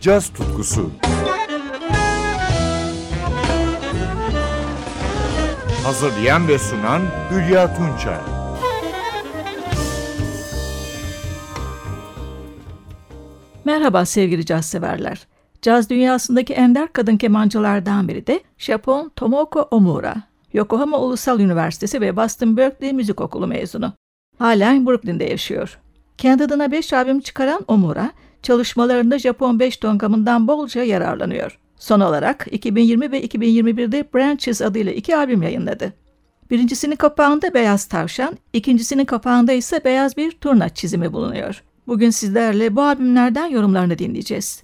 caz tutkusu. Hazırlayan ve sunan Hülya Tunçay. Merhaba sevgili caz severler. Caz dünyasındaki ender kadın kemancılardan biri de Japon Tomoko Omura. Yokohama Ulusal Üniversitesi ve Boston Berkeley Müzik Okulu mezunu. Halen Brooklyn'de yaşıyor. Kendi adına 5 albüm çıkaran Omura, çalışmalarında Japon 5 ton gamından bolca yararlanıyor. Son olarak 2020 ve 2021'de Branches adıyla iki albüm yayınladı. Birincisinin kapağında beyaz tavşan, ikincisinin kapağında ise beyaz bir turna çizimi bulunuyor. Bugün sizlerle bu albümlerden yorumlarını dinleyeceğiz.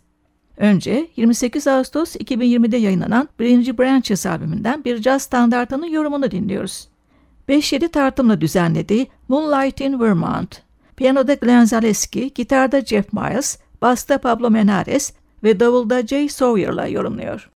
Önce 28 Ağustos 2020'de yayınlanan birinci Branches albümünden bir caz standartının yorumunu dinliyoruz. 5-7 tartımla düzenlediği Moonlight in Vermont. Piyanoda Glenn Zaleski, gitarda Jeff Miles, basta Pablo Menares ve davulda Jay Sawyer'la yorumluyor.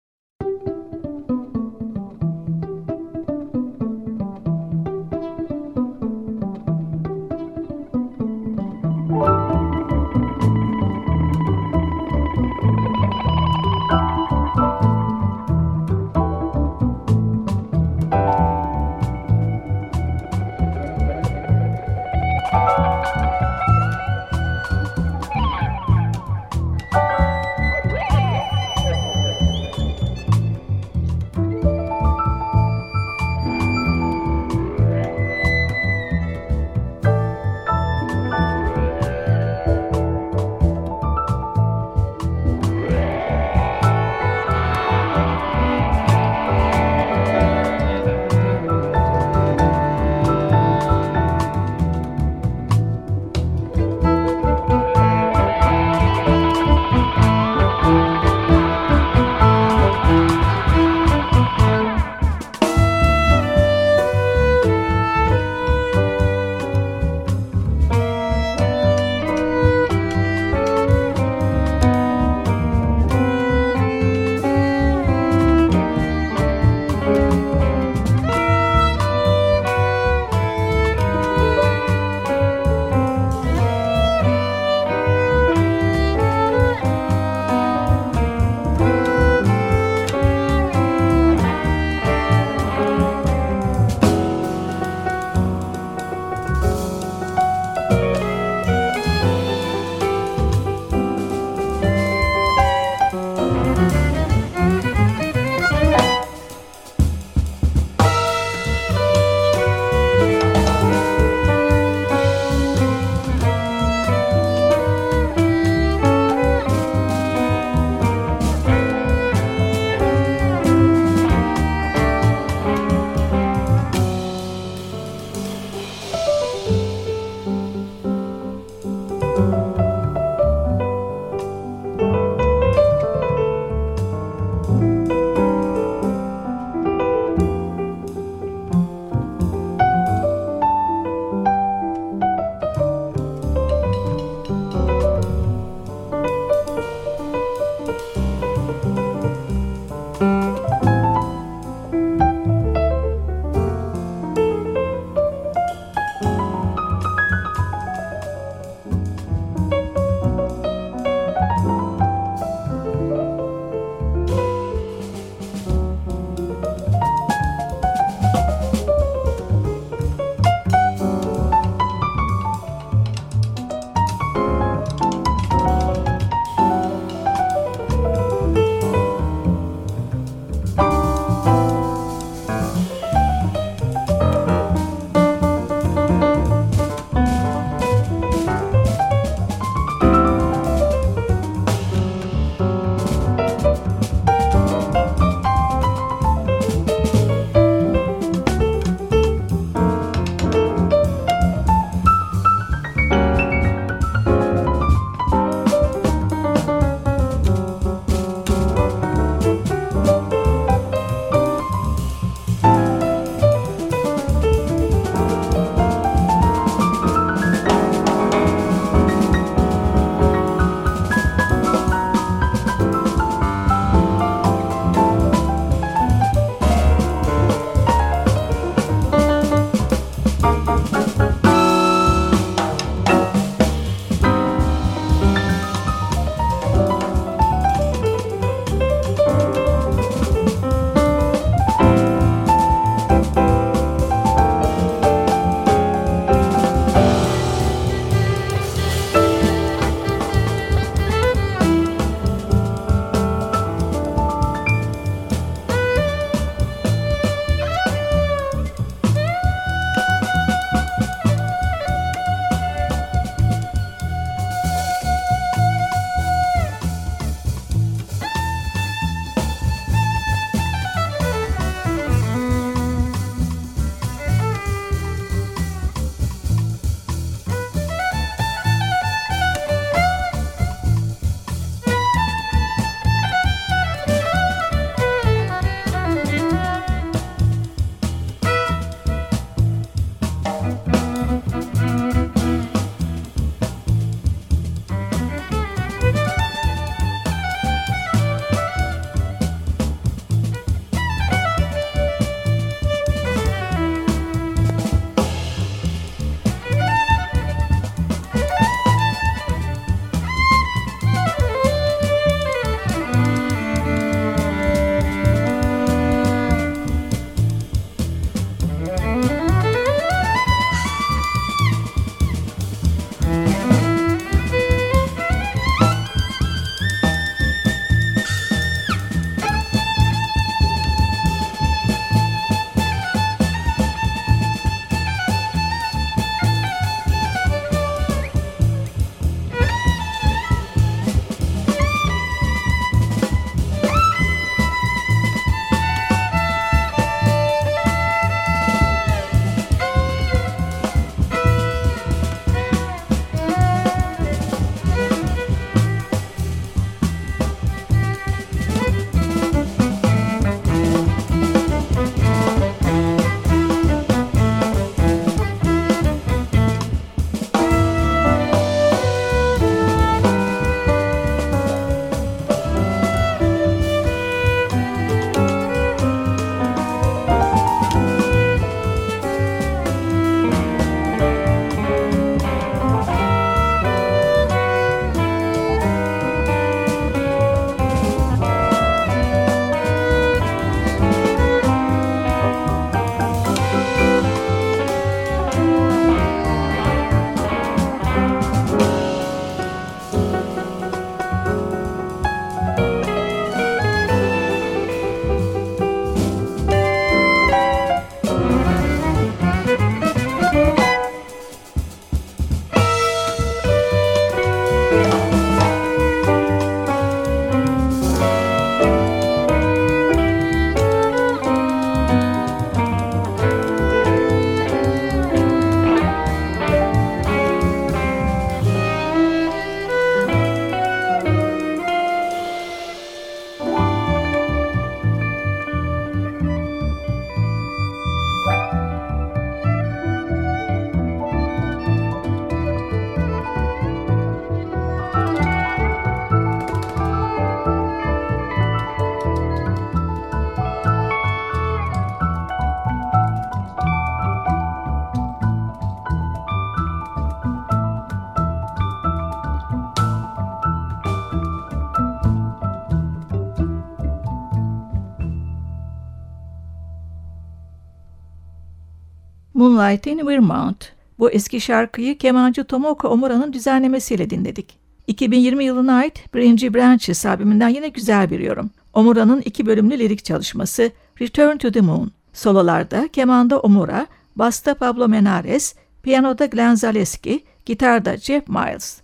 Moonlight in Vermont. Bu eski şarkıyı kemancı Tomoko Omura'nın düzenlemesiyle dinledik. 2020 yılına ait Birinci Branches albümünden yine güzel bir yorum. Omura'nın iki bölümlü lirik çalışması Return to the Moon. Sololarda kemanda Omura, basta Pablo Menares, piyanoda Glenn Zaleski, gitarda Jeff Miles.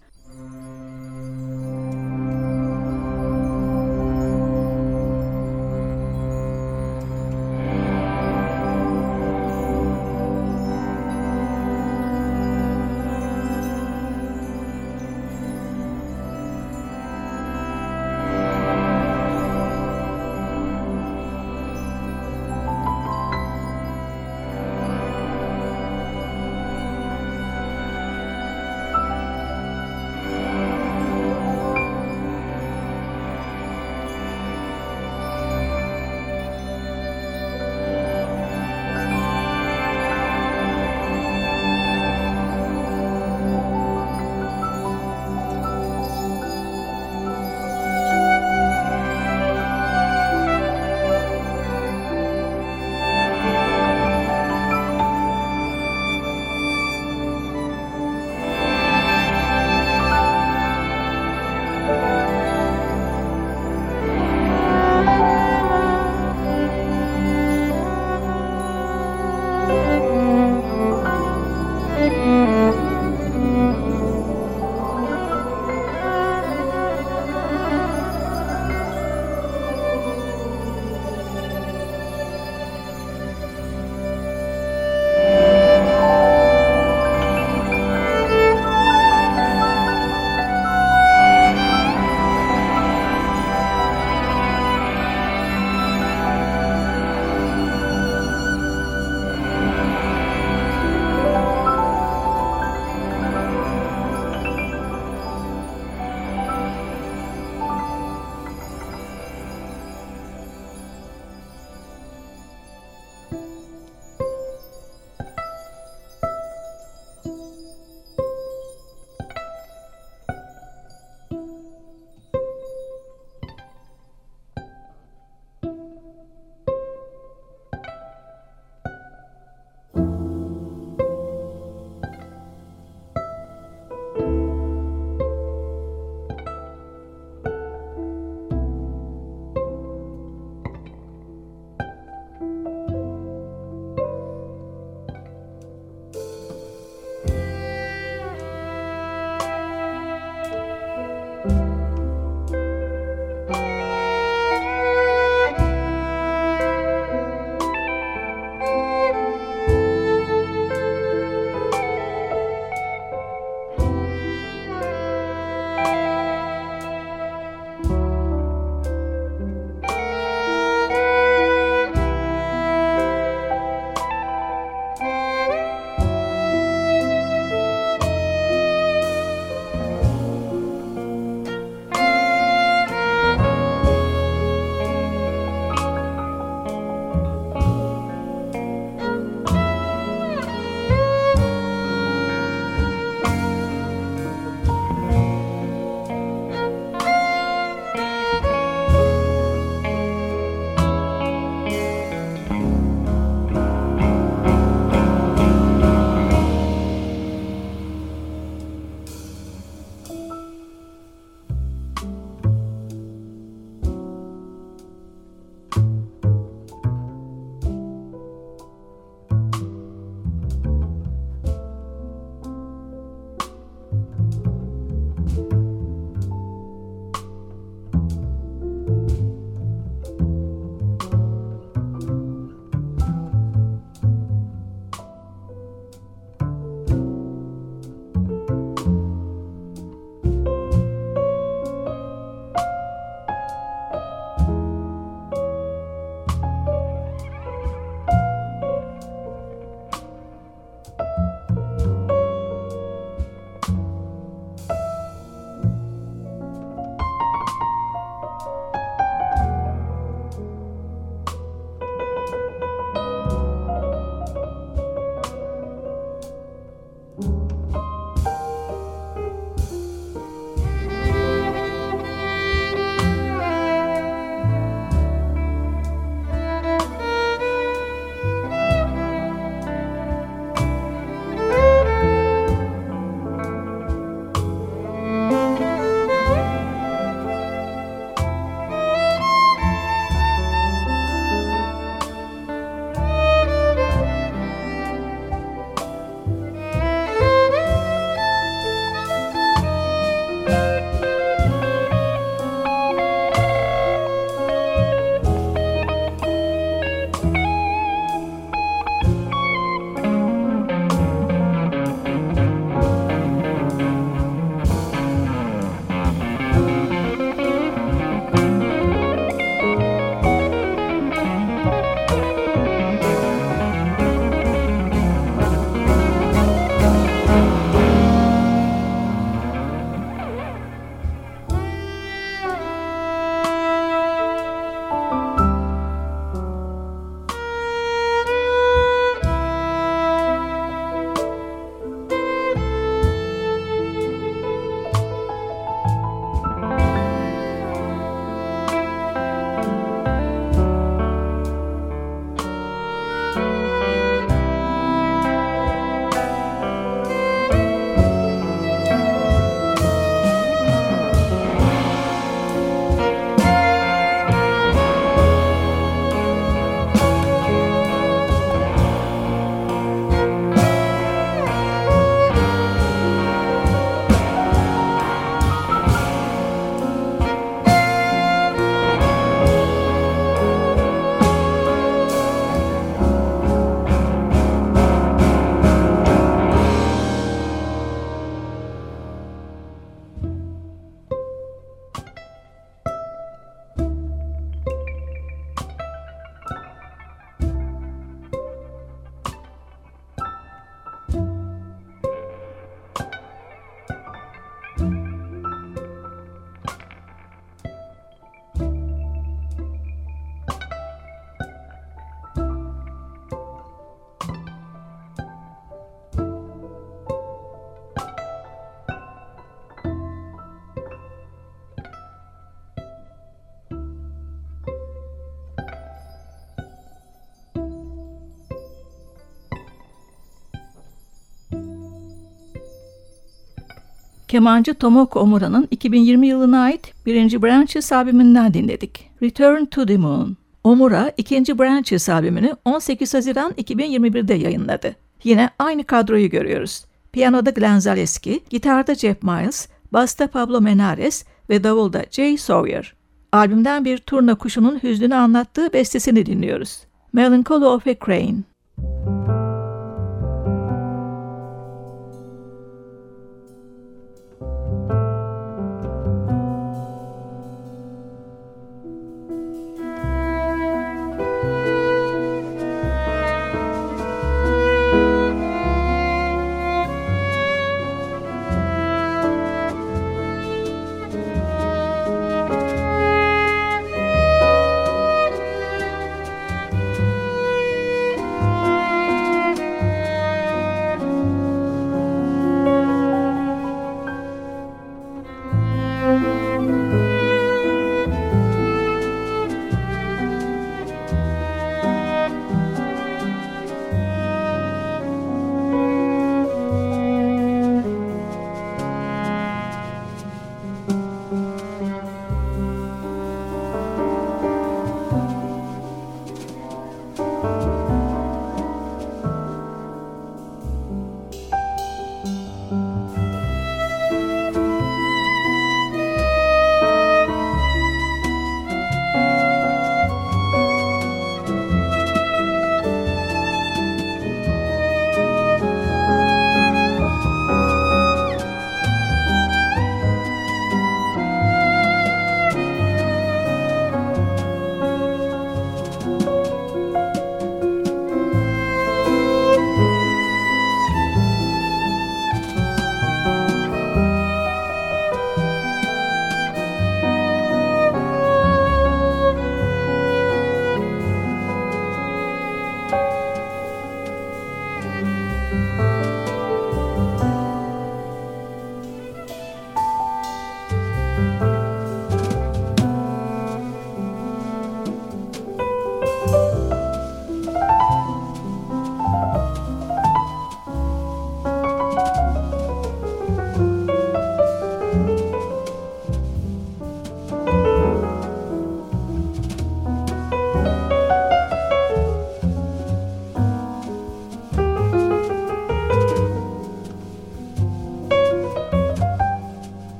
Kemancı Tomoko Omura'nın 2020 yılına ait birinci Branches albümünden dinledik. Return to the Moon. Omura ikinci Branches albümünü 18 Haziran 2021'de yayınladı. Yine aynı kadroyu görüyoruz. Piyanoda Glenn Zaleski, gitarda Jeff Miles, basta Pablo Menares ve davulda Jay Sawyer. Albümden bir turna kuşunun hüznünü anlattığı bestesini dinliyoruz. Melancholy of a Crane.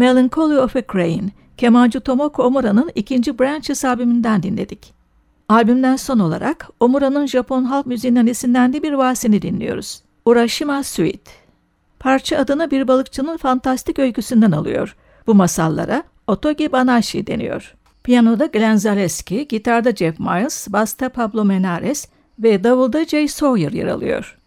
Melancholy of a Crane, kemancı Tomoko Omura'nın ikinci Branches albümünden dinledik. Albümden son olarak Omura'nın Japon halk müziğinden esinlendiği bir vasini dinliyoruz. Urashima Suite. Parça adını bir balıkçının fantastik öyküsünden alıyor. Bu masallara Otogi Banashi deniyor. Piyanoda Glenn Zaleski, gitarda Jeff Miles, basta Pablo Menares ve davulda Jay Sawyer yer alıyor.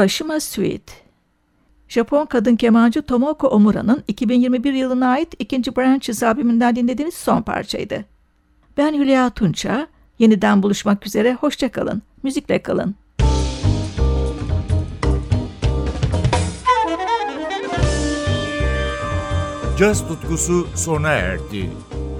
Urashima Suite. Japon kadın kemancı Tomoko Omura'nın 2021 yılına ait ikinci Branches albümünden dinlediğiniz son parçaydı. Ben Hülya Tunça. Yeniden buluşmak üzere. Hoşçakalın. Müzikle kalın. Caz tutkusu sona erdi.